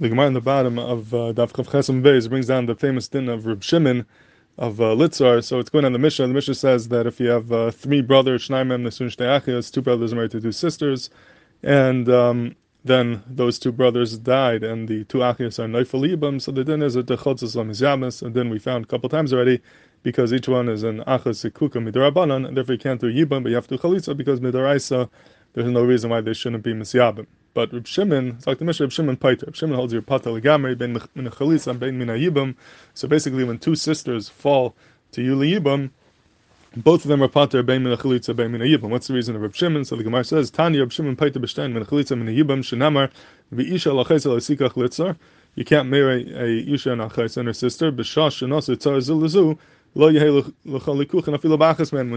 The Gemara in the bottom of uh, Daf Chav Chesam Beis brings down the famous din of Reb Shimon of uh, Litzar. So it's going on the Mishnah. The Mishnah says that if you have uh, three brothers, Shnaimem Nesun Shtei two brothers married to two sisters, and um, then those two brothers died, and the two Achias are Neifel Yibam, so the din is a Dechotzes Lamizyamas, and then we found a couple times already, because each one is an Achas Sikuka Midarabanan, and therefore you can't do Yibam, but you have to Chalitza, because Midaraisa, there's no reason why they shouldn't be Misyabim. But Reb Shimon, it's like the Mishnah Reb Shimon Paiter. Reb Shimon holds your pata legamri ben min ben min yibam. So basically, when two sisters fall to Yuli Yibam, both of them are pater ben min chalitza ben min yibam. What's the reason of Reb Shimon? So the Gemara says, Tanya Reb Shimon Paiter b'stein min chalitza min yibam shenamar v'isha lachayz alasikach litzar. You can't marry a isha and a and her sister. B'shash shenasu tzar zilazu when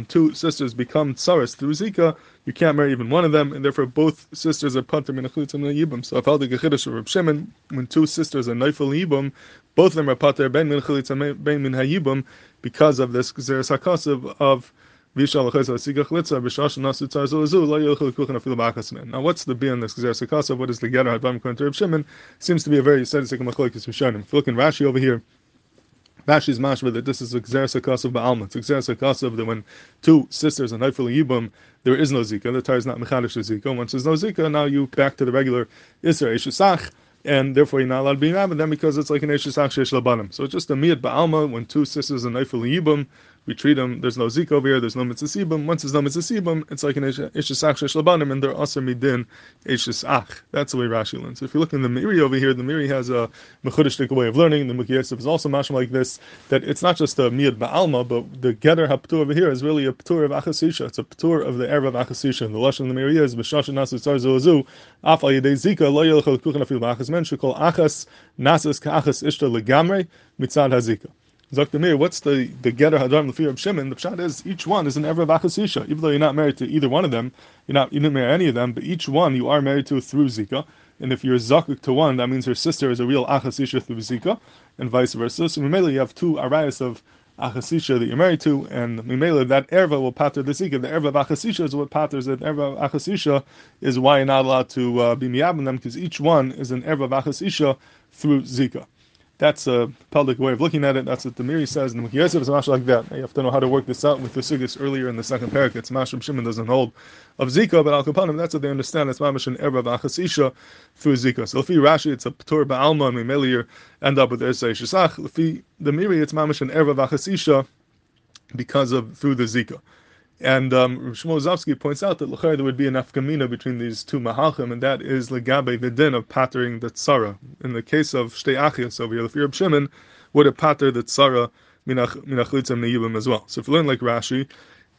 two sisters become tsaras through Zika, you can't marry even one of them, and therefore both sisters are pater min achlitzim yibum. So if held the gechidish of Reb Shimon, when two sisters are neifel yibum, both of them are pater ben min chalitzim ben min hayibum because of this gzeres hakasav of now, what's the be on this gzeres What is the getter Reb Shimon? Seems to be a very sadistic machlokes Rishonim. If you look in Rashi over here. Rashi's mashma that this is a of Ba'alma. It's a that when two sisters are Neifel Yibum, there is no Zika. The Torah is not Mechadish Zika. Once there's no Zika, now you back to the regular Isra Eshesach, and therefore you're not allowed to be married then because it's like an Eshesach Shesh Labanim. So it's just a Miyat Ba'alma when two sisters are Neifel Yibum, we treat them. There's no zik over here. There's no mitzvah Once there's no mitzvah it's like an ishes ach shlabanim, and they're also midin ishes ach. That's the way Rashi learns. So if you look in the Meiri over here, the Meiri has a mechudishtik way of learning. The Mukiyesef is also mashma like this. That it's not just a miyad ba'alma, but the getter haptur over here is really a ptur of achasisha. It's a ptur of the erev of achasisha. The lashon of the Meiri is b'shashin nasu tzar zozu af al yedei zika lo yelchel kuchen afil ba'achas men shekol achas nasas ka'achas ishta legamre mitzad hazika. Zaktamir, what's the, the getter hadram fear of Shimon? The pshat is each one is an ever of achasisha. Even though you're not married to either one of them, you're not you didn't marry any of them, but each one you are married to through zika. And if you're zakuk to one, that means her sister is a real achasisha through zika, and vice versa. So Mimela, you have two arayas of achasisha that you're married to, and Mimela, that erva will pater the zika. The erva of achasisha is what paters it. Erva of achasisha is why you're not allowed to uh, be miyabin them, because each one is an erva of achasisha through zika. That's a public way of looking at it. That's what the Meiri says. And the Yosef is much like that. You have to know how to work this out with the Sugis earlier in the second parak. It's Mashram Shimon doesn't hold of Zika, but Al Kapanim, that's what they understand. It's Mamash and Erba Achasisha through Zika. So if you Rashi, it's a Ptur Ba'alma, and we end up with Ersei Shesach. If the Meiri, it's Mamash and Erba Achasisha because of through the Zika. And um, Shmuel Rozovsky points out that there would be an afkamina between these two mahalchim, and that is legabe the din of pattering the tzara. In the case of shtei achias over here, the fear of Shimon would have patter the tzara minachlitzam neibim as well. So if you learn like Rashi,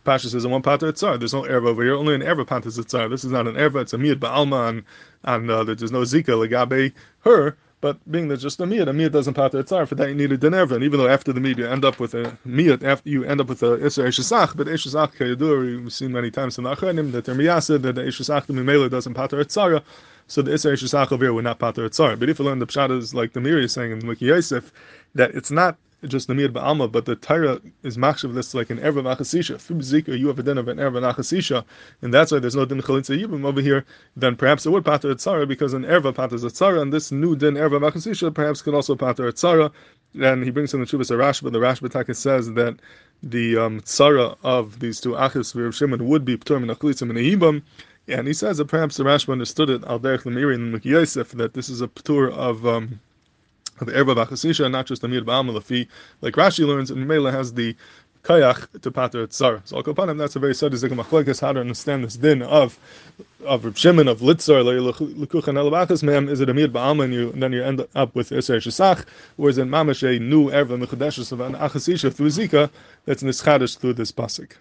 Pasha says, "I want pater tzar." There's no erva over here. Only an erva pater tzar. This is not an erva. It's a miyad ba'alma, and, and uh, there's no zika legabe her. But being that just a miyat, a miyat doesn't pass the tzar. For that you need a denerva, and even though after the miyat you end up with a miyat, after you end up with a iser eshesach, but eshesach kayadur, we've seen many times in the achanim that they're miyased that the eshesach the mimela doesn't pater tzara. So the iser eshesach over here would not pater tzara. But if you learn the pshat is like the Meiri is saying in Miki Yosef, that it's not just Namir Ba'alma, but the Torah is machshav this like an Erva Achasisha. Through Zika, you have a din of an Erva Achasisha, and that's why there's no din Chalitza Yibim over here. Then perhaps it would pater Tzara, because an Erva paters a Tzara, and this new din Erva Achasisha perhaps could also pater a Tzara. And he brings in the Chubas Rashba, the Rashba Taka says that the um, Tzara of these two Achis, Rav Shimon, would be Ptur Min Achlitzim and Yibam. And he says that perhaps the Rashba understood it, Al Derech Lemiri and Yosef, that this is a Ptur of. Um, the erba b'achasisha, not just the mir ba'am lafi, like Rashi learns, and Mela has the kayach to pater tzar. So al that's a very sadistic machlekes how to understand this din of of Reb Shimon of Litzar lekuchan elabachas mem. Is it a mir ba'am and you and then you end up with Isser Shesach, or is it mamash a new erva mechadeshes of an achasisha through zika that's nischadish through this pasuk.